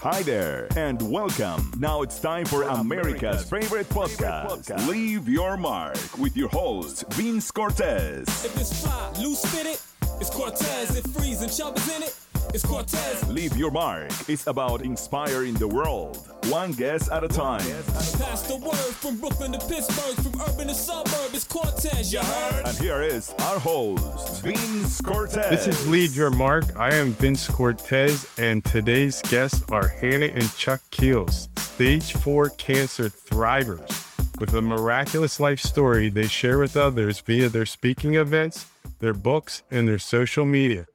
Hi there, and welcome. Now it's time for America's favorite podcast, Leave Your Mark, with your host, Vince Cortez. If it's fly, loose fitted, it's Cortez. If freezing, chubbers in it, it's Cortez. Leave Your Mark It's about inspiring the world, one guest at a time. Pass the word from Brooklyn to Pittsburgh, from urban to suburb, it's Cortez, you heard? And here is our host, Vince Cortez. This is Leave Your Mark. I am Vince Cortez, and today's guests are Hannah and Chuck Keels, stage four cancer thrivers. With a miraculous life story they share with others via their speaking events, their books, and their social media.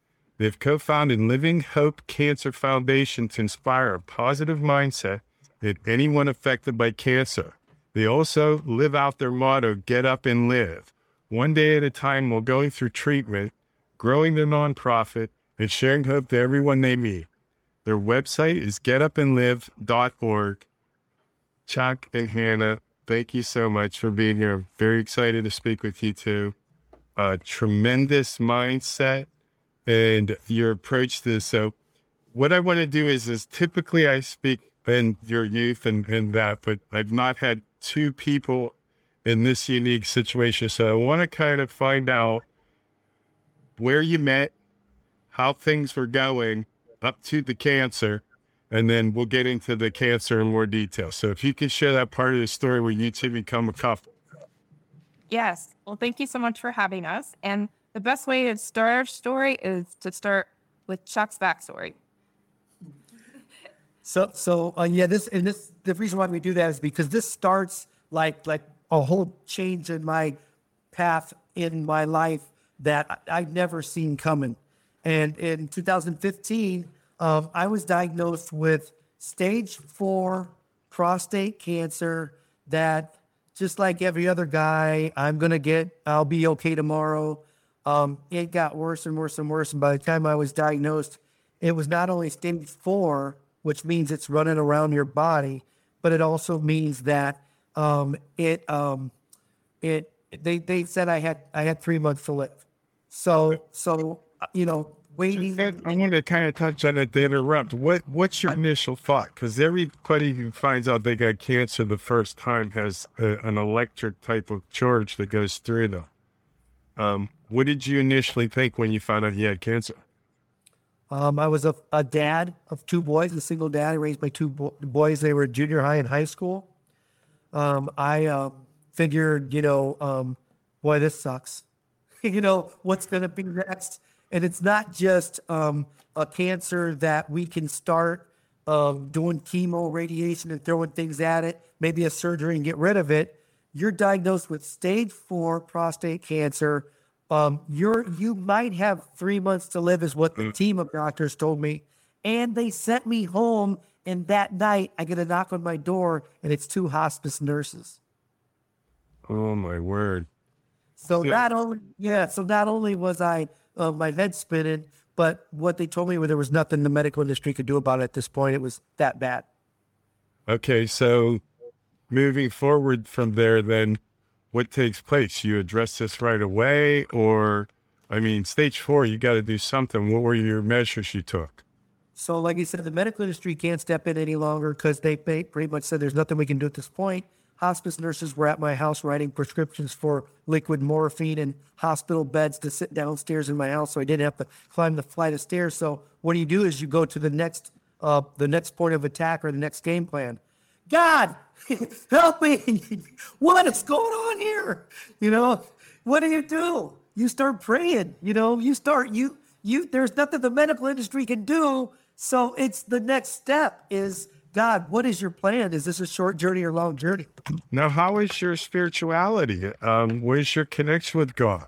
They've co founded Living Hope Cancer Foundation to inspire a positive mindset in anyone affected by cancer. They also live out their motto get up and live, one day at a time while going through treatment, growing their nonprofit, and sharing hope to everyone they meet. Their website is getupandlive.org. Chuck and Hannah, thank you so much for being here. I'm very excited to speak with you two. A tremendous mindset and your approach to this. So, what I want to do is, is typically I speak in your youth and, and that, but I've not had two people in this unique situation. So, I want to kind of find out where you met, how things were going up to the cancer, and then we'll get into the cancer in more detail. So, if you can share that part of the story where you two become a couple. Yes. Well, thank you so much for having us. And the best way to start our story is to start with Chuck's backstory. So, so uh, yeah, this and this the reason why we do that is because this starts like like a whole change in my path in my life that I- never seen coming. And in 2015, um, I was diagnosed with stage four prostate cancer. That just like every other guy, I'm gonna get. I'll be okay tomorrow. Um, it got worse and worse and worse. And by the time I was diagnosed, it was not only stage four, which means it's running around your body, but it also means that um, it um, it they they said I had I had three months to live. So so uh, you know waiting. I want to kind of touch on it to interrupt. What What's your initial thought? Because everybody who finds out they got cancer the first time has a, an electric type of charge that goes through them. Um, what did you initially think when you found out you had cancer? Um, I was a, a dad of two boys, a single dad. I raised my two bo- boys. They were junior high and high school. Um, I um, figured, you know, um, boy, this sucks. you know, what's going to be next? And it's not just um, a cancer that we can start doing chemo, radiation, and throwing things at it, maybe a surgery and get rid of it. You're diagnosed with stage four prostate cancer. Um, you're you might have three months to live, is what the team of doctors told me. And they sent me home. And that night, I get a knock on my door, and it's two hospice nurses. Oh my word! So Yeah. not only yeah, so not only was I uh, my head spinning, but what they told me was there was nothing the medical industry could do about it at this point. It was that bad. Okay, so moving forward from there, then what takes place? You address this right away, or I mean, stage four, you got to do something. What were your measures you took? So, like you said, the medical industry can't step in any longer because they pretty much said there's nothing we can do at this point. Hospice nurses were at my house writing prescriptions for liquid morphine and hospital beds to sit downstairs in my house, so I didn't have to climb the flight of stairs. So, what do you do? Is you go to the next, uh, the next point of attack or the next game plan. God, help me! what is going on here? You know, what do you do? You start praying. You know, you start you you. There's nothing the medical industry can do. So it's the next step is God. What is your plan? Is this a short journey or long journey? Now, how is your spirituality? Um, where's your connection with God?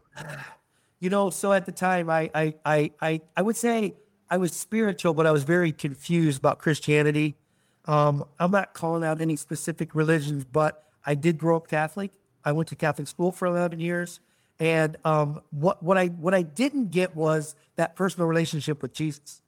You know, so at the time, I I I I, I would say I was spiritual, but I was very confused about Christianity. Um, I'm not calling out any specific religions, but I did grow up Catholic. I went to Catholic school for 11 years, and um, what what I what I didn't get was that personal relationship with Jesus.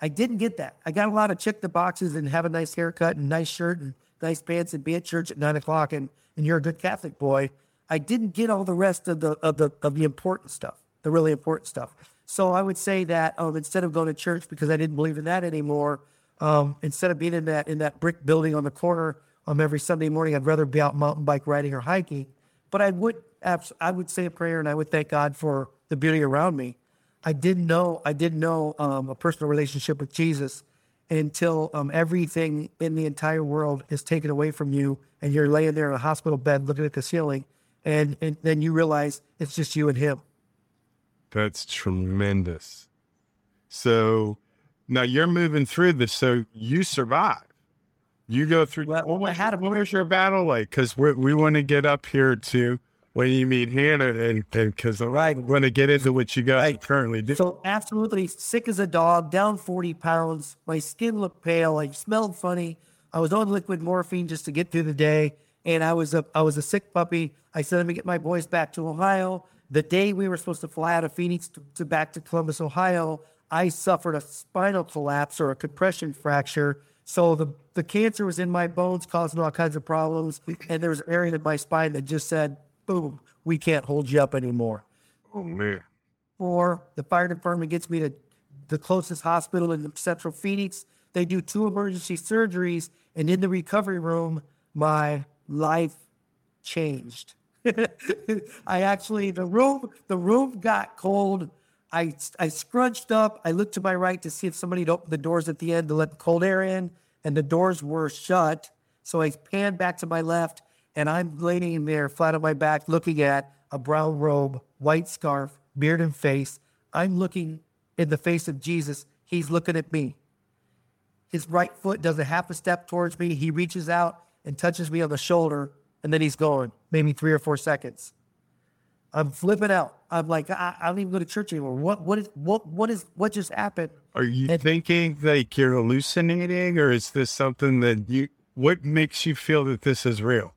I didn't get that. I got a lot of check the boxes and have a nice haircut and nice shirt and nice pants and be at church at nine o'clock and, and you're a good Catholic boy. I didn't get all the rest of the of the of the important stuff, the really important stuff. So I would say that um, instead of going to church because I didn't believe in that anymore, Um, instead of being in that in that brick building on the corner um, every Sunday morning, I'd rather be out mountain bike riding or hiking. But I would abs- I would say a prayer and I would thank God for the beauty around me. I didn't know I didn't know um, a personal relationship with Jesus until um, everything in the entire world is taken away from you and you're laying there in a hospital bed looking at the ceiling and, and then you realize it's just you and him. That's tremendous. So now you're moving through this. So you survive. You go through. Well, what, I had a- what was your battle like? Because we want to get up here to when you meet Hannah, and because Right. I'm going to get into what you guys currently do. So absolutely sick as a dog, down 40 pounds. My skin looked pale. I smelled funny. I was on liquid morphine just to get through the day. And I was a I was a sick puppy. I said, let me get my boys back to Ohio. The day we were supposed to fly out of Phoenix to, to back to Columbus, Ohio, I suffered a spinal collapse or a compression fracture. So the, the cancer was in my bones, causing all kinds of problems. And there was an area in my spine that just said, boom, we can't hold you up anymore oh man, or the fire department gets me to the closest hospital in central Phoenix. They do two emergency surgeries, and in the recovery room, my life changed. I actually the room the room got cold. I I scrunched up. I looked to my right to see if somebody had opened the doors at the end to let the cold air in, and the doors were shut. So I panned back to my left, and I'm laying there flat on my back, looking at a brown robe, white scarf, beard and face. I'm looking in the face of Jesus. He's looking at me. His right foot does a half a step towards me. He reaches out and touches me on the shoulder, and then he's gone, maybe three or four seconds. I'm flipping out. I'm like, I, I don't even go to church anymore. What, what is, what, what is, what just happened? are you And- thinking like you're hallucinating, or is this something that you? What makes you feel that this is real?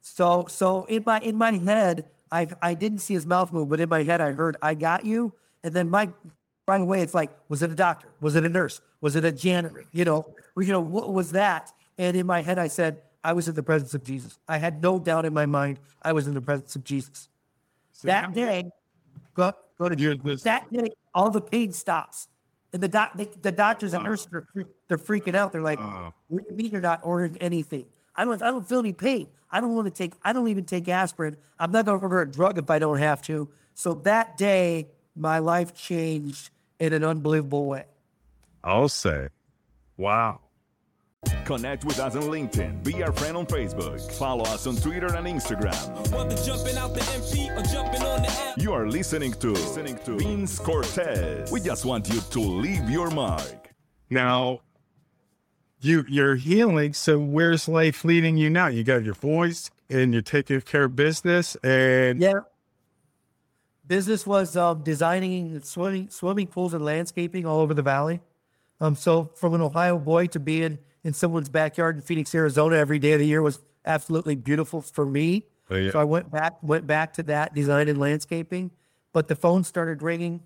So, so in my in my head, I I didn't see his mouth move, but in my head, I heard, "I got you," and then my right away, it's like, was it a doctor? Was it a nurse? Was it a janitor? You know, you know, what was that? And in my head, I said, I was in the presence of Jesus. I had no doubt in my mind, I was in the presence of Jesus. that day, go go to You're this- that day, all the pain stops. And the doc, the, the doctors and nurses are they're freaking out. They're like, Oh. "What do you mean you're not ordering anything? I don't I don't feel any pain. I don't want to take. I don't even take aspirin. I'm not going to order a drug if I don't have to." So that day, my life changed in an unbelievable way. I'll say, wow. Connect with us on LinkedIn. Be our friend on Facebook. Follow us on Twitter and Instagram. Whether jumping out the MP or jumping on the app. You are listening to, listening to Vince Cortez. We just want you to leave your mark. Now, you you're healing. So where's life leading you now? You got your voice, and you're taking care of business, and Yeah. Business was um, designing swimming swimming pools and landscaping all over the valley. Um, so from an Ohio boy to being in someone's backyard in Phoenix, Arizona, every day of the year was absolutely beautiful for me. Oh, yeah. So I went back went back to that design and landscaping. But the phone started ringing.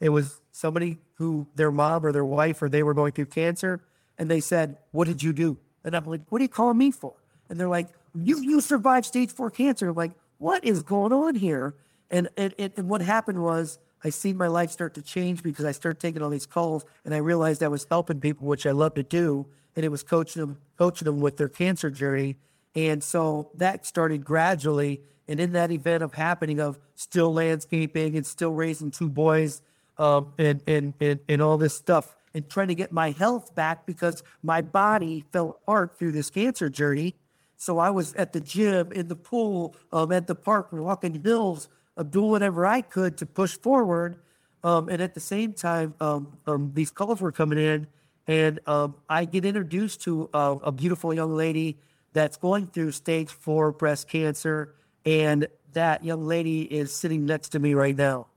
It was somebody who their mom or their wife or they were going through cancer, and they said, "What did you do?" And I'm like, "What are you calling me for?" And they're like, "You you survived stage four cancer." I'm like, "What is going on here?" And and, and and what happened was I seen my life start to change because I started taking all these calls, and I realized I was helping people, which I love to do, and it was coaching them coaching them with their cancer journey. And so that started gradually. And in that event of happening of still landscaping and still raising two boys um, and, and, and, and all this stuff and trying to get my health back because my body fell apart through this cancer journey. So I was at the gym, in the pool, um, at the park, walking hills, uh, doing whatever I could to push forward. Um, and at the same time, um, um, these calls were coming in, and um, I get introduced to uh, a beautiful young lady that's going through stage four breast cancer, and that young lady is sitting next to me right now.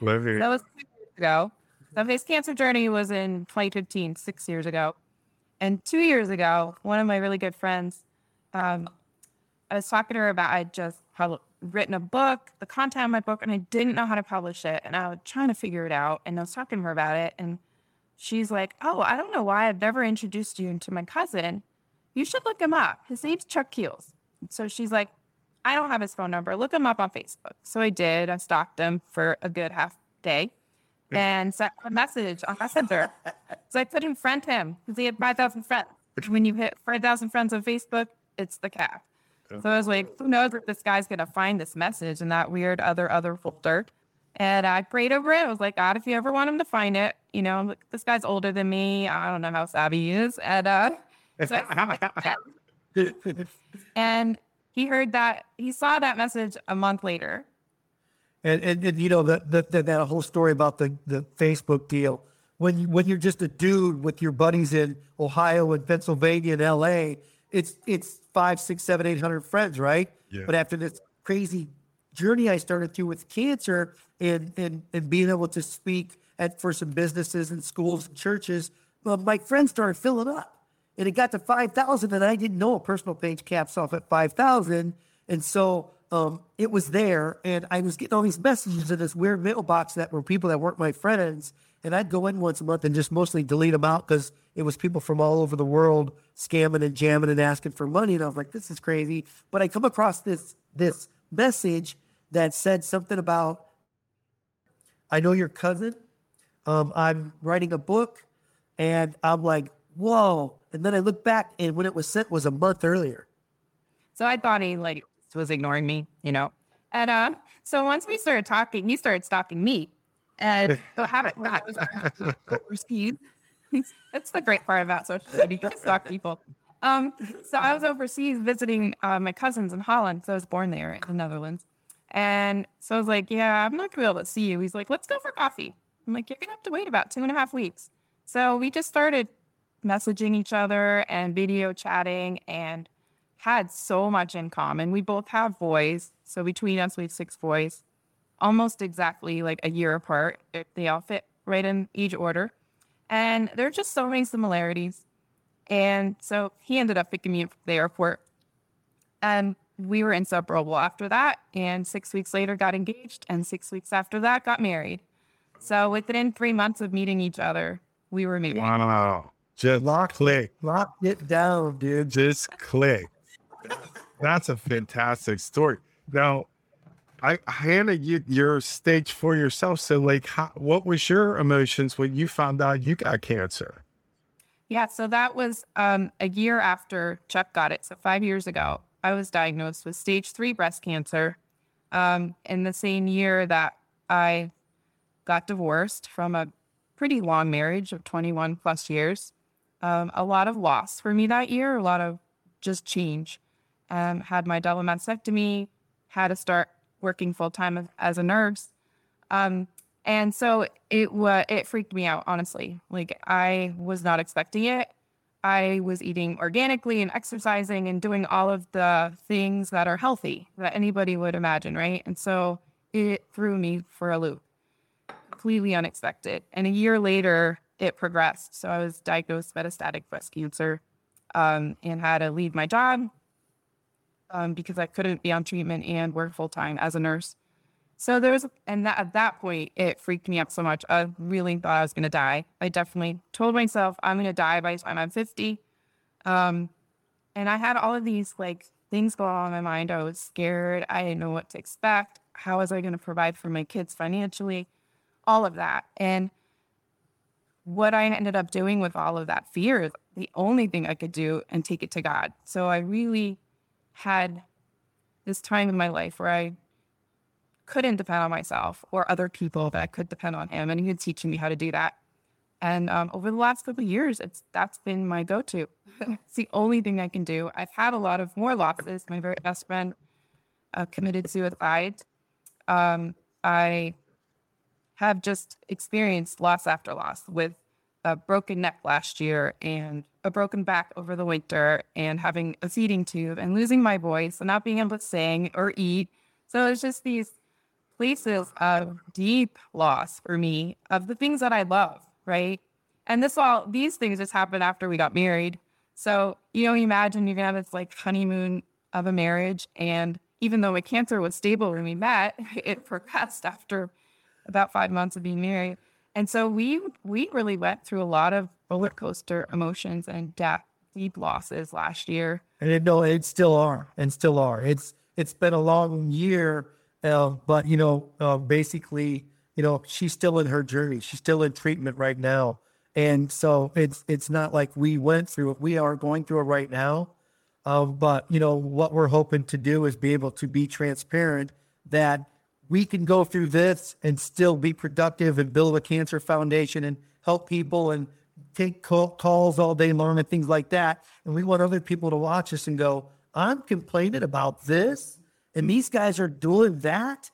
living. That was six years ago. So his cancer journey was in 2015, six years ago. And two years ago, one of my really good friends, um, I was talking to her about I'd just pub- written a book, the content of my book, and I didn't know how to publish it. And I was trying to figure it out. And I was talking to her about it. And she's like, Oh, I don't know why I've never introduced you to my cousin. You should look him up. His name's Chuck Keels. So she's like, I don't have his phone number. Look him up on Facebook. So I did. I stalked him for a good half day. and sent a message on Messenger. So I couldn't friend him because he had 5,000 friends. When you hit 5,000 friends on Facebook, it's the cap. So I was like, who knows if this guy's going to find this message in that weird other, other folder. And I prayed over it. I was like, God, if you ever want him to find it, you know, like, this guy's older than me. I don't know how savvy he is. And, uh, so I- and he heard that, he saw that message a month later. And, and, and you know the, the, the that whole story about the, the Facebook deal. When you, when you're just a dude with your buddies in Ohio and Pennsylvania and L.A., it's it's five, six, seven, eight hundred friends, right? Yeah. But after this crazy journey I started through with cancer and and and being able to speak at for some businesses and schools and churches, well, my friends started filling up, and it got to five thousand, and I didn't know a personal page caps off at five thousand, and so um, it was there, and I was getting all these messages in this weird mailbox that were people that weren't my friends, and I'd go in once a month and just mostly delete them out because it was people from all over the world scamming and jamming and asking for money, and I was like, this is crazy. But I come across this this message that said something about, I know your cousin. Um, I'm writing a book, and I'm like, whoa. And then I look back, and when it was sent was a month earlier. So I thought he like was ignoring me, you know. And uh, so once we started talking, he started stalking me. And so have it was overseas. That's the great part about social media. You can stalk people. Um, so I was overseas visiting uh, my cousins in Holland. So I was born there in the Netherlands. And so I was like, yeah, I'm not gonna be able to see you. He's like, let's go for coffee. I'm like, you're gonna have to wait about two and a half weeks. So we just started messaging each other and video chatting and had so much in common. We both have boys. So between us, we have six boys, almost exactly like a year apart. They all fit right in each order. And there are just so many similarities. And so he ended up picking me up from the airport. And we were inseparable after that. And six weeks later, got engaged. And six weeks after that, got married. So within three months of meeting each other, we were married. Wow. Just lock, click. Lock it down, dude. Just click. That's a fantastic story. Now, I Hannah, you you're stage four yourself. So, like, how, what was your emotions when you found out you got cancer? Yeah, so that was um, a year after Chuck got it. So five years ago, I was diagnosed with stage three breast cancer. Um, in the same year that I got divorced from a pretty long marriage of 21 plus years. Um, a lot of loss for me that year, a lot of just change. Um, had my double mastectomy, had to start working full time as a nurse. Um, and so it it freaked me out, honestly. Like I was not expecting it. I was eating organically and exercising and doing all of the things that are healthy that anybody would imagine, right? And so it threw me for a loop. Completely unexpected. And a year later, it progressed. So I was diagnosed with metastatic breast cancer um, and had to leave my job um, because I couldn't be on treatment and work full time as a nurse. So there was, and that, at that point, it freaked me out so much. I really thought I was going to die. I definitely told myself I'm going to die by the time I'm 50. Um, and I had all of these like things going on in my mind. I was scared. I didn't know what to expect. How was I going to provide for my kids financially? All of that. And what I ended up doing with all of that fear is the only thing I could do and take it to God. So I really had this time in my life where I couldn't depend on myself or other people, but I could depend on Him, and He was teaching me how to do that. And um, over the last couple of years, it's that's been my go-to. it's the only thing I can do. I've had a lot of more losses. My very best friend uh, committed suicide. Um, I have just experienced loss after loss with a broken neck last year and a broken back over the winter and having a feeding tube and losing my voice and not being able to sing or eat. So it's just these places of deep loss for me of the things that I love, right? And this all these things just happened after we got married. So, you know, imagine you're gonna have this like honeymoon of a marriage. And even though my cancer was stable when we met, it progressed after about five months of being married. And so we we really went through a lot of roller coaster emotions and death, deep losses last year. And it, no, it still are, and still are. It's it's been a long year, uh, but you know, uh, basically, you know, she's still in her journey. She's still in treatment right now. And so it's it's not like we went through it. We are going through it right now. Um, but you know what we're hoping to do is be able to be transparent that we can go through this and still be productive and build a cancer foundation and help people and take call, calls all day long and things like that. And we want other people to watch us and go, I'm complaining about this, and these guys are doing that.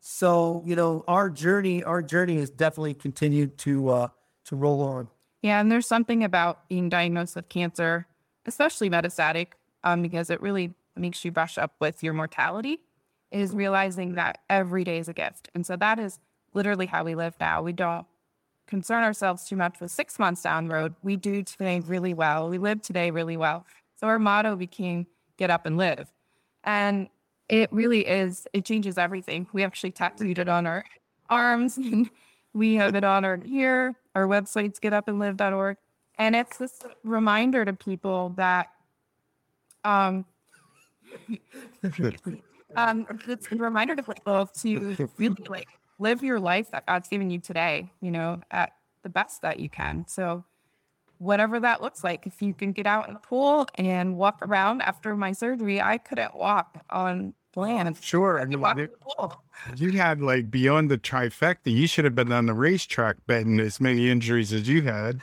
So you know, our journey, our journey has definitely continued to uh, to roll on. Yeah, and there's something about being diagnosed with cancer, especially metastatic, um, because it really makes you brush up with your mortality, is realizing that every day is a gift. And so that is literally how we live now. We don't concern ourselves too much with six months down the road. We do today really well. We live today really well. So our motto became get up and live. And it really is, it changes everything. We actually tattooed it on our arms and we have it on our here. Our website's getupandlive.org. And it's this reminder to people that um um it's a reminder to people to really like live your life that God's given you today, you know, at the best that you can. So whatever that looks like. If you can get out in the pool and walk around after my surgery, I couldn't walk on land. Sure. I mean, in you- the pool. you had like beyond the trifecta. You should have been on the racetrack betting as many injuries as you had.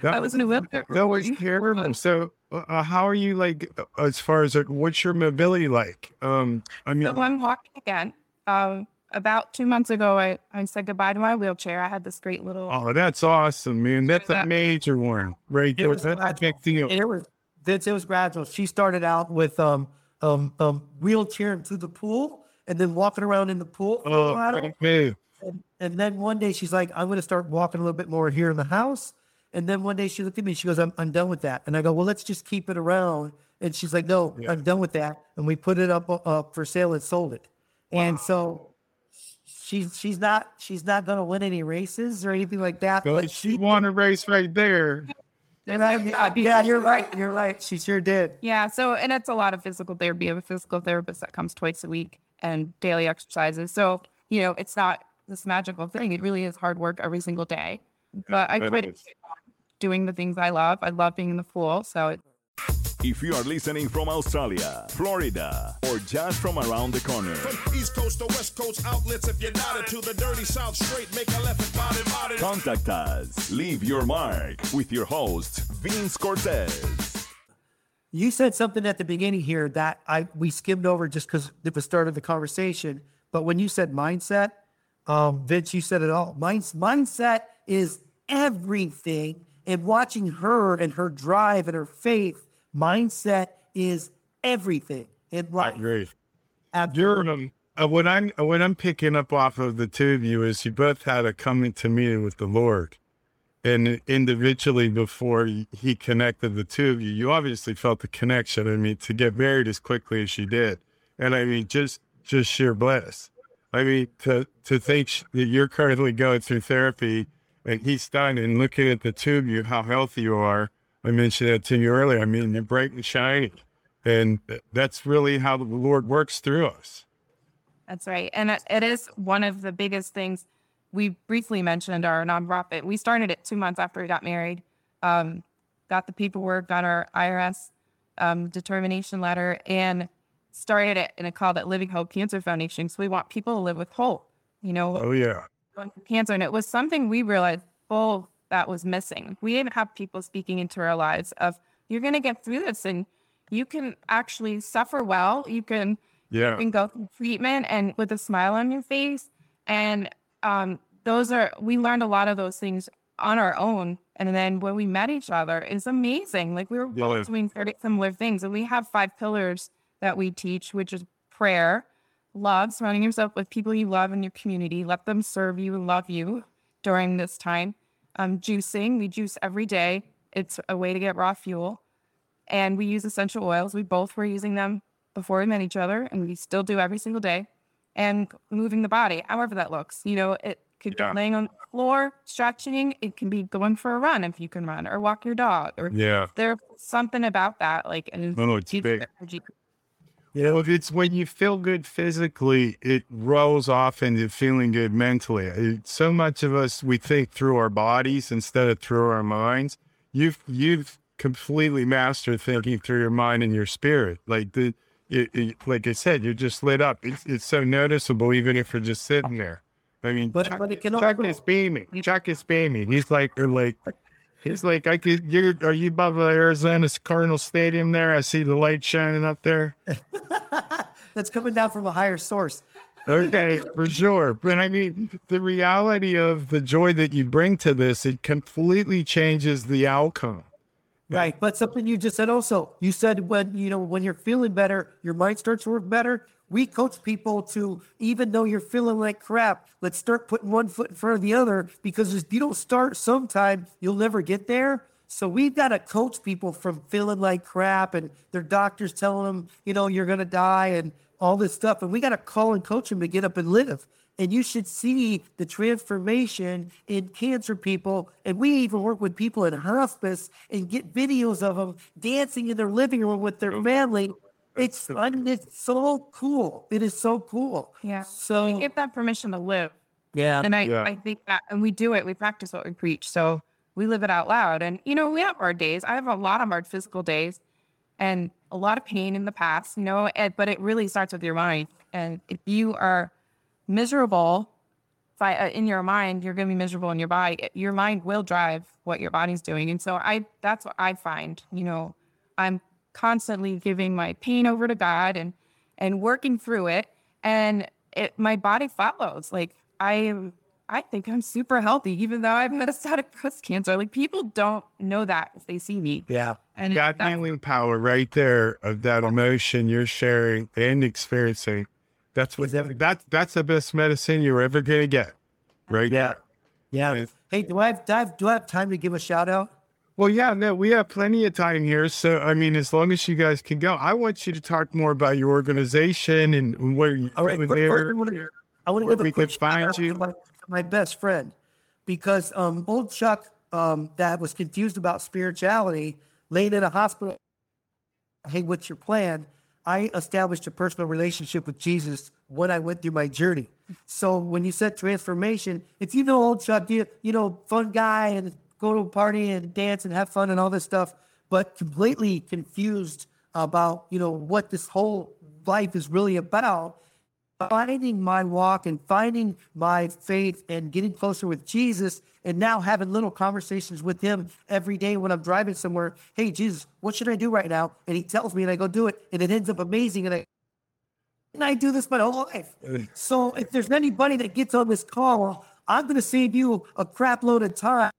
That I was in a wheelchair. That was terrible. So, uh, uh, how are you like as far as like, what's your mobility like? Um, I mean, So I'm walking again. Um, about two months ago, I, I said goodbye to my wheelchair. I had this great little. oh, that's awesome, man. That's a major one, right there. was That's a big deal. It was Vince, it was gradual. She started out with um um um wheelchair to the pool and then walking around in the pool. Oh, while. man. And, and then one day she's like, I'm going to start walking a little bit more here in the house. And then one day she looked at me, she goes, I'm, I'm done with that. And I go, well, let's just keep it around. And she's like, no, I'm done with that. And we put it up uh, for sale and sold it. And so she's, she's not, she's not going to win any races or anything like that. But But she she, won a race right there. and I, yeah, yeah, you're right. You're right. She sure did. Yeah. So, and it's a lot of physical therapy. I have a physical therapist that comes twice a week and daily exercises. So, you know, it's not this magical thing. It really is hard work every single day. But I That quit doing the things I love. I love being in the pool. So it, If you are listening from Australia, Florida, or just from around the corner, From East Coast to West Coast outlets, if you're not it to the dirty South straight, make a left and body body. contact us. Leave your mark with your host, Vince Cortez. You said something at the beginning here that I we skimmed over just because it was started of the conversation. But when you said mindset, um, Vince, you said it all. Minds, mindset is everything. And watching her and her drive and her faith, mindset is everything in life. Great. Absolutely. You're, um, uh, what I'm uh, what I'm picking up off of the two of you is you both had a coming to meeting with the Lord, and individually before He connected the two of you, you obviously felt the connection. I mean, to get married as quickly as you did, and I mean, just just sheer bliss. I mean, to to think that you're currently going through therapy, and He's done, and looking at the two of you, how healthy you are. I mentioned that to you earlier. I mean, you're bright and shiny. And that's really how the Lord works through us. that's right. And it, it is one of the biggest things we briefly mentioned our nonprofit. We started it two months after we got married. Um, got the paperwork, got our IRS um, determination letter, and started it in a call that Living Hope Cancer Foundation. So we want people to live with hope. You know, Oh, yeah. cancer. And it was something we realized, oh, that was missing. We didn't have people speaking into our lives of, you're going to get through this and you can actually suffer well. You can, Yeah. you can go through treatment and with a smile on your face. And um, those are, we learned a lot of those things on our own. And then when we met each other, it's amazing. Like we were Yeah. both doing very similar things. And we have five pillars that we teach, which is prayer, love, surrounding yourself with people you love in your community. Let them serve you and love you during this time. Um, juicing, we juice every day. It's a way to get raw fuel. And we use essential oils. We both were using them before we met each other, and we still do every single day. And moving the body, however that looks. You know, it could Yeah. be laying on the floor, stretching. It can be going for a run if you can run, or walk your dog. Or Yeah. there's something about that. Like, and Oh, it's gives big. energy. You know, if it's when you feel good physically, it rolls off into feeling good mentally. It- so much of us we think through our bodies instead of through our minds. You've you've completely mastered thinking through your mind and your spirit. Like the it, it, like I said, you're just lit up. It's it's so noticeable, even if you're just sitting there. I mean, But- Chuck, but it can Chuck is beaming. Chuck is beaming. He's like, you're like, he's like, I could. You're are you above the Arizona Cardinal Stadium there? I see the light shining up there. That's coming down from a higher source. Okay, for sure. But I mean, the reality of the joy that you bring to this, it completely changes the outcome. Right. But something you just said also, you said when, you know, when you're feeling better, your mind starts to work better. We coach people to, even though you're feeling like crap, let's start putting one foot in front of the other because if you don't start sometime, you'll never get there. So we've got to coach people from feeling like crap and their doctors telling them, you know, you're going to die and all this stuff. And we got to call and coach them to get up and live. And you should see the transformation in cancer people. And we even work with people in hospice and get videos of them dancing in their living room with their family. It's fun. It's so cool. It is so cool. Yeah. So Give that permission to live. yeah, And I, Yeah. I think that, and we do it, we practice what we preach. So we live it out loud. And, you know, we have our days. I have a lot of hard physical days and a lot of pain in the past, you know, and, but it really starts with your mind. And if you are miserable by, uh, in your mind, you're going to be miserable in your body. Your mind will drive what your body's doing. And so I, that's what I find, you know, I'm constantly giving my pain over to God and, and working through it. And it, my body follows. Like I am, I think I'm super healthy, even though I have metastatic breast cancer. Like people don't know that if they see me. yeah. And it- God healing power right there of that emotion you're sharing and experiencing. That's what that that's the best medicine you're ever gonna get. Right? Yeah. Yeah. Yes. Hey, do I have do I have, do I have time to give a shout out? Well, yeah, no, we have plenty of time here. So, I mean, as long as you guys can go, I want you to talk more about your organization and where you All right. were fir- there. first I want to I want to give a quick find shout out you. to my, my best friend because um, old Chuck um, that was confused about spirituality, laying in a hospital. Hey, what's your plan? I established a personal relationship with Jesus when I went through my journey. So when you said transformation, if you know old Chuck, you you know fun guy and go to a party and dance and have fun and all this stuff, but completely confused about you know what this whole life is really about finding my walk and finding my faith and getting closer with Jesus and now having little conversations with him every day when I'm driving somewhere. Hey, Jesus, what should I do right now? And he tells me and I go do it and it ends up amazing. And I, and I do this my whole life. So if there's anybody that gets on this call, I'm going to save you a crap load of time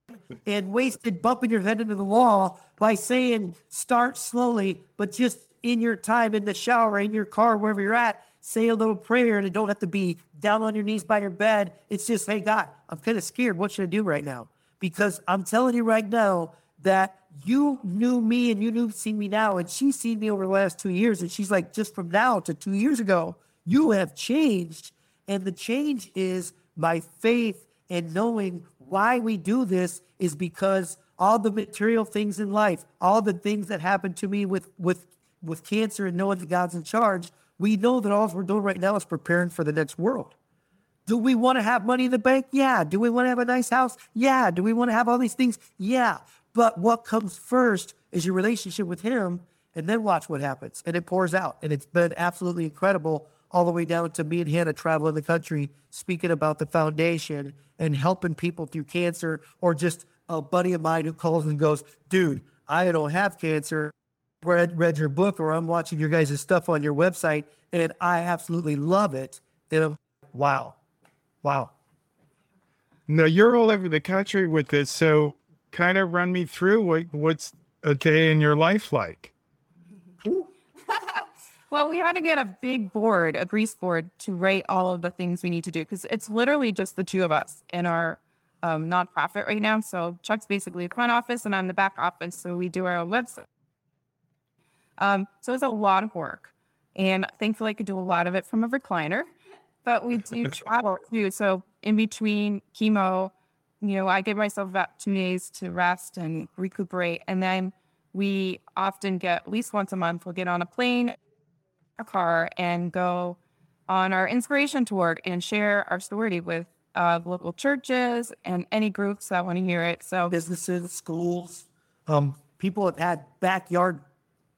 and wasted bumping your head into the wall by saying start slowly, but just in your time in the shower, in your car, wherever you're at, say a little prayer and it don't have to be down on your knees by your bed. It's just, hey, God, I'm kind of scared. What should I do right now? Because I'm telling you right now that you knew me and you knew seen me now, and she's seen me over the last two years, and she's like, just from now to two years ago, you have changed. And the change is my faith and knowing why we do this is because all the material things in life, all the things that happened to me with with with cancer and knowing that God's in charge, we know that all we're doing right now is preparing for the next world. Do we want to have money in the bank? Yeah. Do we want to have a nice house? Yeah. Do we want to have all these things? Yeah. But what comes first is your relationship with Him, and then watch what happens. And it pours out. And it's been absolutely incredible all the way down to me and Hannah traveling the country, speaking about the foundation and helping people through cancer, or just a buddy of mine who calls and goes, Dude, I don't have cancer. Read, read your book, or I'm watching your guys' stuff on your website, and I absolutely love it. And I'm, wow. Wow. Now you're all over the country with this. So, kind of run me through what, what's a day in your life like. Well, we had to get a big board, a grease board, to write all of the things we need to do because it's literally just the two of us in our um, nonprofit right now. So Chuck's basically the front office, and I'm the back office. So we do our own website. Um, so it's a lot of work, and thankfully I could do a lot of it from a recliner. But we do travel too. So in between chemo, you know, I give myself about two days to rest and recuperate, and then we often get at least once a month. We'll get on a plane a car and go on our inspiration tour and share our story with uh, local churches and any groups that want to hear it. So businesses, schools, um, people have had backyard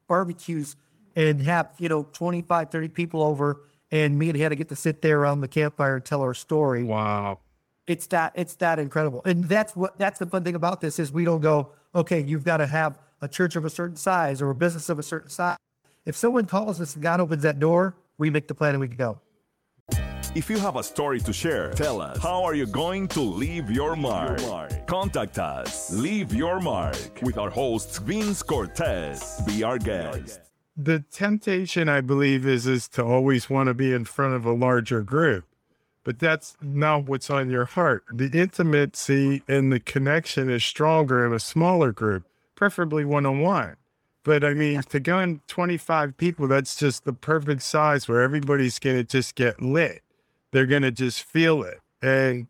barbecues and have, you know, 25, 30 people over and me and Hannah get to sit there around the campfire and tell our story. Wow. It's that it's that incredible. And that's what that's the fun thing about this is we don't go, okay, you've got to have a church of a certain size or a business of a certain size. If someone calls us and God opens that door, we make the plan and we can go. If you have a story to share, tell us how are you going to leave your mark? Contact us. Leave your mark with our host Vince Cortez. Be our guest. The temptation, I believe, is is to always want to be in front of a larger group. But that's not what's on your heart. The intimacy and the connection is stronger in a smaller group, preferably one on one. But I mean, to go in 25 people, that's just the perfect size where everybody's going to just get lit. They're going to just feel it. And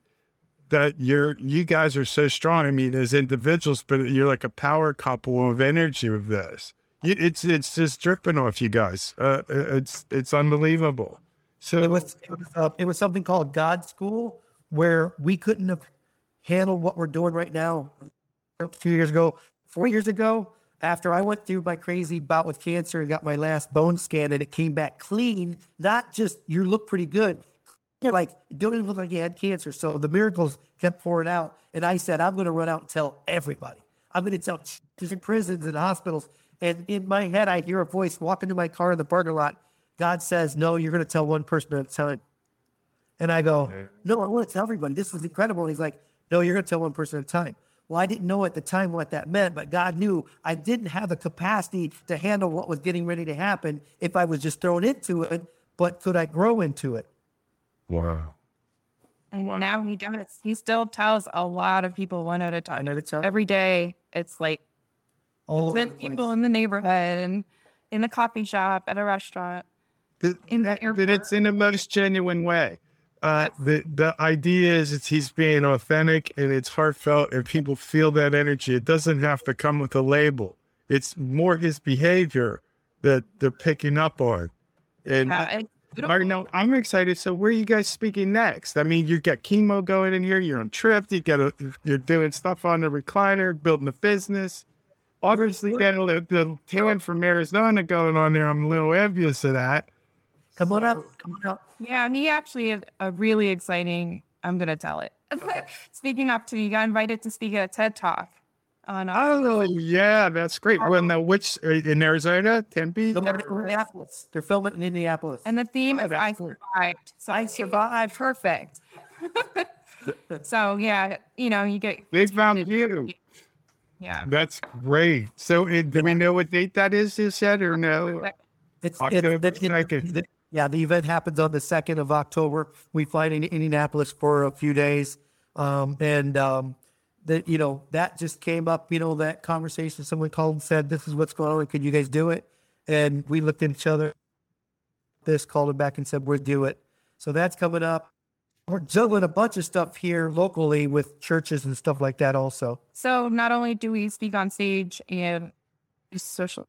that you're, you guys are so strong. I mean, as individuals, but you're like a power couple of energy with this. It's, it's just dripping off you guys. Uh, it's, it's unbelievable. So It was it was, uh, it was something called God School where we couldn't have handled what we're doing right now a few years ago. Four years ago, after I went through my crazy bout with cancer and got my last bone scan and it came back clean, not just you look pretty good. You're like, it don't even look like you had cancer. So the miracles kept pouring out. And I said, I'm going to run out and tell everybody. I'm going to tell different prisons and hospitals. And in my head, I hear a voice walk into my car in the parking lot. God says, No, you're going to tell one person at a time. And I go, No, I want to tell everybody. This was incredible. And he's like, No, you're going to tell one person at a time. Well, I didn't know at the time what that meant, but God knew I didn't have the capacity to handle what was getting ready to happen if I was just thrown into it. But could I grow into it? wow. and now he does. He still tells a lot of people one at a time. At a time. Every day, it's like All over the people in the neighborhood and in the coffee shop at a restaurant. Th- in the that- but it's in the most genuine way. Uh, the the idea is it's he's being authentic and it's heartfelt and people feel that energy. It doesn't have to come with a label. It's more his behavior that they're picking up on. And Yeah, it's beautiful. All right, now I'm excited. So where are you guys speaking next? I mean, you got chemo going in here. You're on trip. You got a, you're doing stuff on the recliner, building a business. Obviously, got a little, the talent from Arizona going on there. I'm a little envious of that. Come on up. Come on up. Yeah, and he actually is a really exciting. I'm gonna tell it. Speaking up to, you got invited to speak at a TED Talk on. Uh, Oh yeah, that's great. Well, now which uh, in Arizona, Tempe? Come on Indianapolis. They're filming in Indianapolis. and the theme is I excellent. survived. So I survived. Perfect. so yeah, you know, you get They found you. yeah. That's great. So, do we know what date that is? You said or no? It's, October it's the, second. the- yeah, the event happens on the second of October. We fly in Indianapolis for a few days, um, and um, that you know that just came up. You know that conversation. Someone called and said, "This is what's going on. Could you guys do it?" And we looked at each other. This called it back and said, "We'll do it." So that's coming up. We're juggling a bunch of stuff here locally with churches and stuff like that. Also, So not only do we speak on stage and social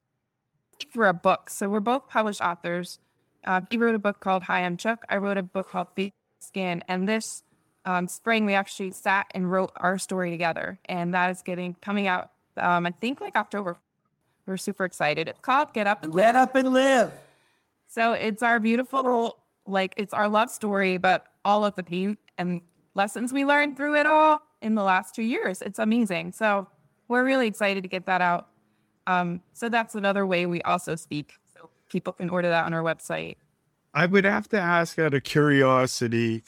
for a book. So we're both published authors. Uh, he wrote a book called Hi, I'm Chuck. I wrote a book called Big Skin. And this um, spring, we actually sat and wrote our story together. And that is getting coming out, um, I think, like October. We're super excited. It's called Get Up and Live. up and live. So it's our beautiful, like, it's our love story, but all of the pain and lessons we learned through it all in the last two years. It's amazing. So we're really excited to get that out. Um, so that's another way we also speak. People can order that on our website. I would have to ask out of curiosity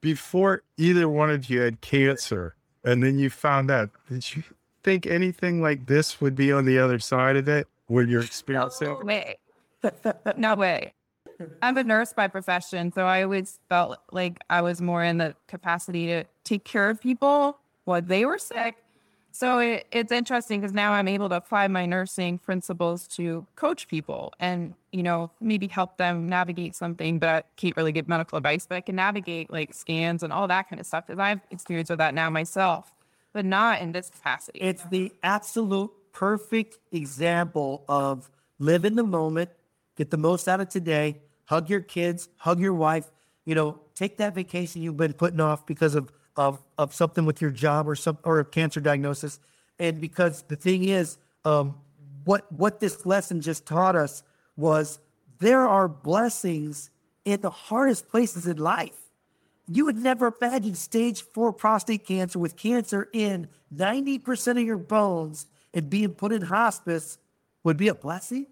before either one of you had cancer and then you found out, did you think anything like this would be on the other side of it when you're experiencing it? way. no way. I'm a nurse by profession, so I always felt like I was more in the capacity to take care of people while they were sick. So it, it's interesting because now I'm able to apply my nursing principles to coach people and, you know, maybe help them navigate something, but I can't really give medical advice, but I can navigate like scans and all that kind of stuff because I've experienced with that now myself, but not in this capacity. It's the absolute perfect example of live in the moment Get the most out of today. Hug your kids, hug your wife. You know, take that vacation you've been putting off because of of, of something with your job or some or a cancer diagnosis. And because the thing is, um, what what this lesson just taught us was there are blessings in the hardest places in life. You would never imagine stage four prostate cancer with cancer in 90% of your bones and being put in hospice would be a blessing.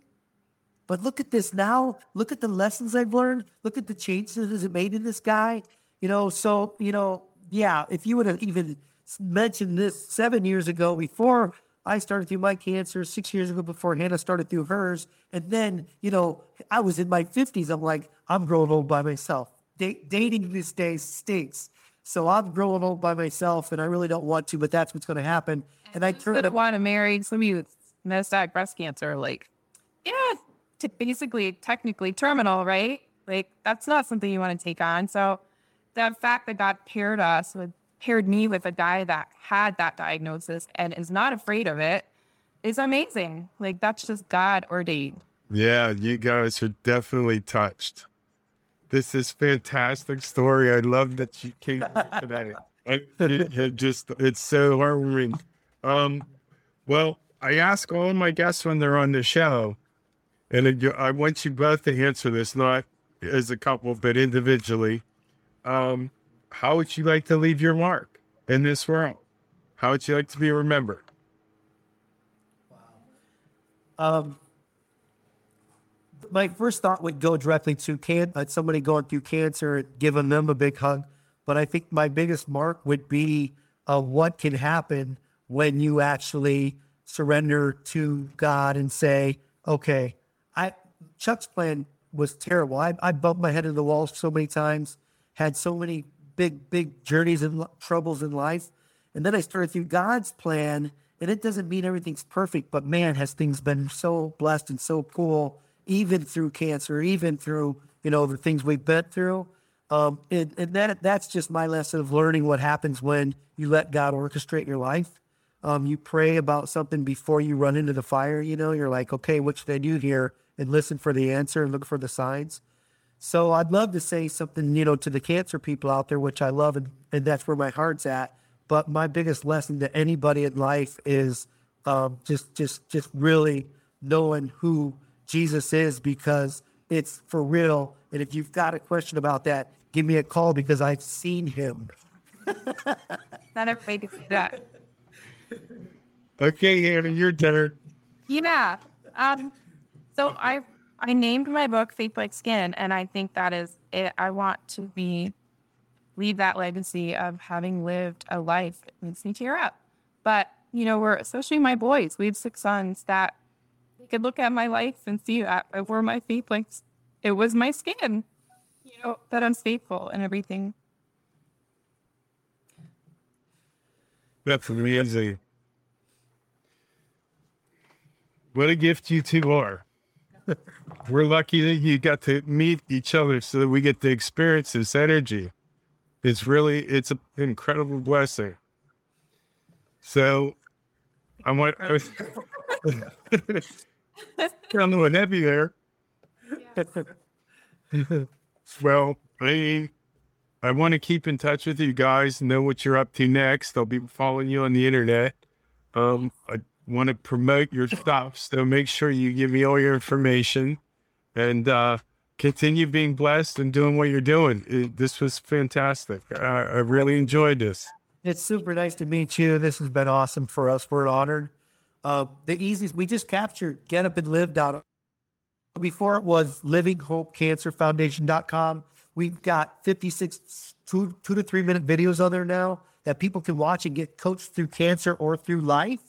But look at this now. Look at the lessons I've learned. Look at the changes that it made in this guy. You know, so, you know, yeah, if you would have even mentioned this seven years ago before I started through my cancer, six years ago before Hannah started through hers, and then, you know, I was in my 50s. I'm like, I'm growing old by myself. Da- dating these days stinks. So I'm growing old by myself, and I really don't want to, but that's what's going to happen. And I turned Could want to marry somebody with metastatic breast cancer, like, yeah, to basically, technically terminal, right? Like, that's not something you want to take on. So, the fact that God paired us with, paired me with a guy that had that diagnosis and is not afraid of it is amazing. Like, that's just God ordained. Yeah, you guys are definitely touched. This is fantastic story. I love that you came today. It, it, it just it's so heartwarming. Um, well, I ask all my guests when they're on the show, and it, I want you both to answer this, not as a couple, but individually. Um, how would you like to leave your mark in this world? How would you like to be remembered? Um, my first thought would go directly to can uh, somebody going through cancer and giving them a big hug. But I think my biggest mark would be uh, what can happen when you actually surrender to God and say, okay, I Chuck's plan was terrible. I, I bumped my head into the wall so many times, had so many big, big journeys and troubles in life. And then I started through God's plan, and it doesn't mean everything's perfect, but man, has things been so blessed and so cool, even through cancer, even through, you know, the things we've been through. Um, and, and that that's just my lesson of learning what happens when you let God orchestrate your life. Um, you pray about something before you run into the fire. You know, you're like, okay, what should I do here? And listen for the answer and look for the signs. So I'd love to say something, you know, to the cancer people out there, which I love, and, and that's where my heart's at. But my biggest lesson to anybody in life is um, just, just, just really knowing who Jesus is because it's for real. And if you've got a question about that, give me a call because I've seen him. Not everybody can do that. Okay, Hannah, your turn. Yeah. Um, so I I named my book Faith Like Skin, and I think that is it. I want to be leave that legacy of having lived a life. It makes me tear up. But you know, we're especially my boys. We have six sons that they could look at my life and see that I wore my faith like it was my skin. You know that I'm faithful and everything. That's amazing. What a gift you two are. We're lucky that you got to meet each other so that we get to experience this energy. It's really, it's an incredible blessing. So I want, I was, a little heavy there. well, I, I want to keep in touch with you guys, know what you're up to next. I'll be following you on the internet. Um, I want to promote your stuff, so make sure you give me all your information and uh, continue being blessed and doing what you're doing. It, this was fantastic. I, I really enjoyed this. It's super nice to meet you. This has been awesome for us. We're honored. Uh, the easiest, we just captured Get Up and Live. Before it was livinghopecancerfoundation.com. We've got 56 two, two to three minute videos on there now that people can watch and get coached through cancer or through life.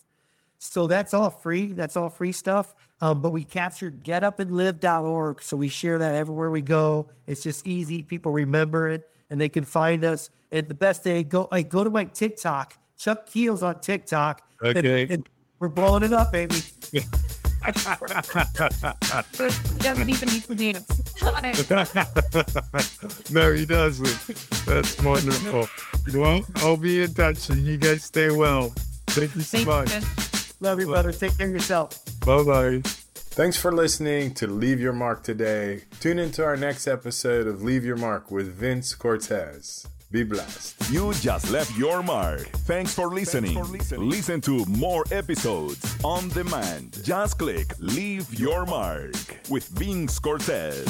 So that's all free. That's all free stuff. Um, but we captured getupandlive.org. So we share that everywhere we go. It's just easy. People remember it and they can find us. And the best thing, go like go to my TikTok. Chuck Keels on TikTok. Okay. and we're blowing it up, baby. It doesn't even need to dance. no, he doesn't. That's wonderful. Well, I'll be in touch and you guys stay well. Thank you so Thank much. you. Love you, brother. Take care of yourself. Bye bye. Thanks for listening to Leave Your Mark today. Tune into our next episode of Leave Your Mark with Vince Cortez. Be blessed. You just left your mark. Thanks for listening. Listen to more episodes on demand. Just click Leave Your Mark with Vince Cortez.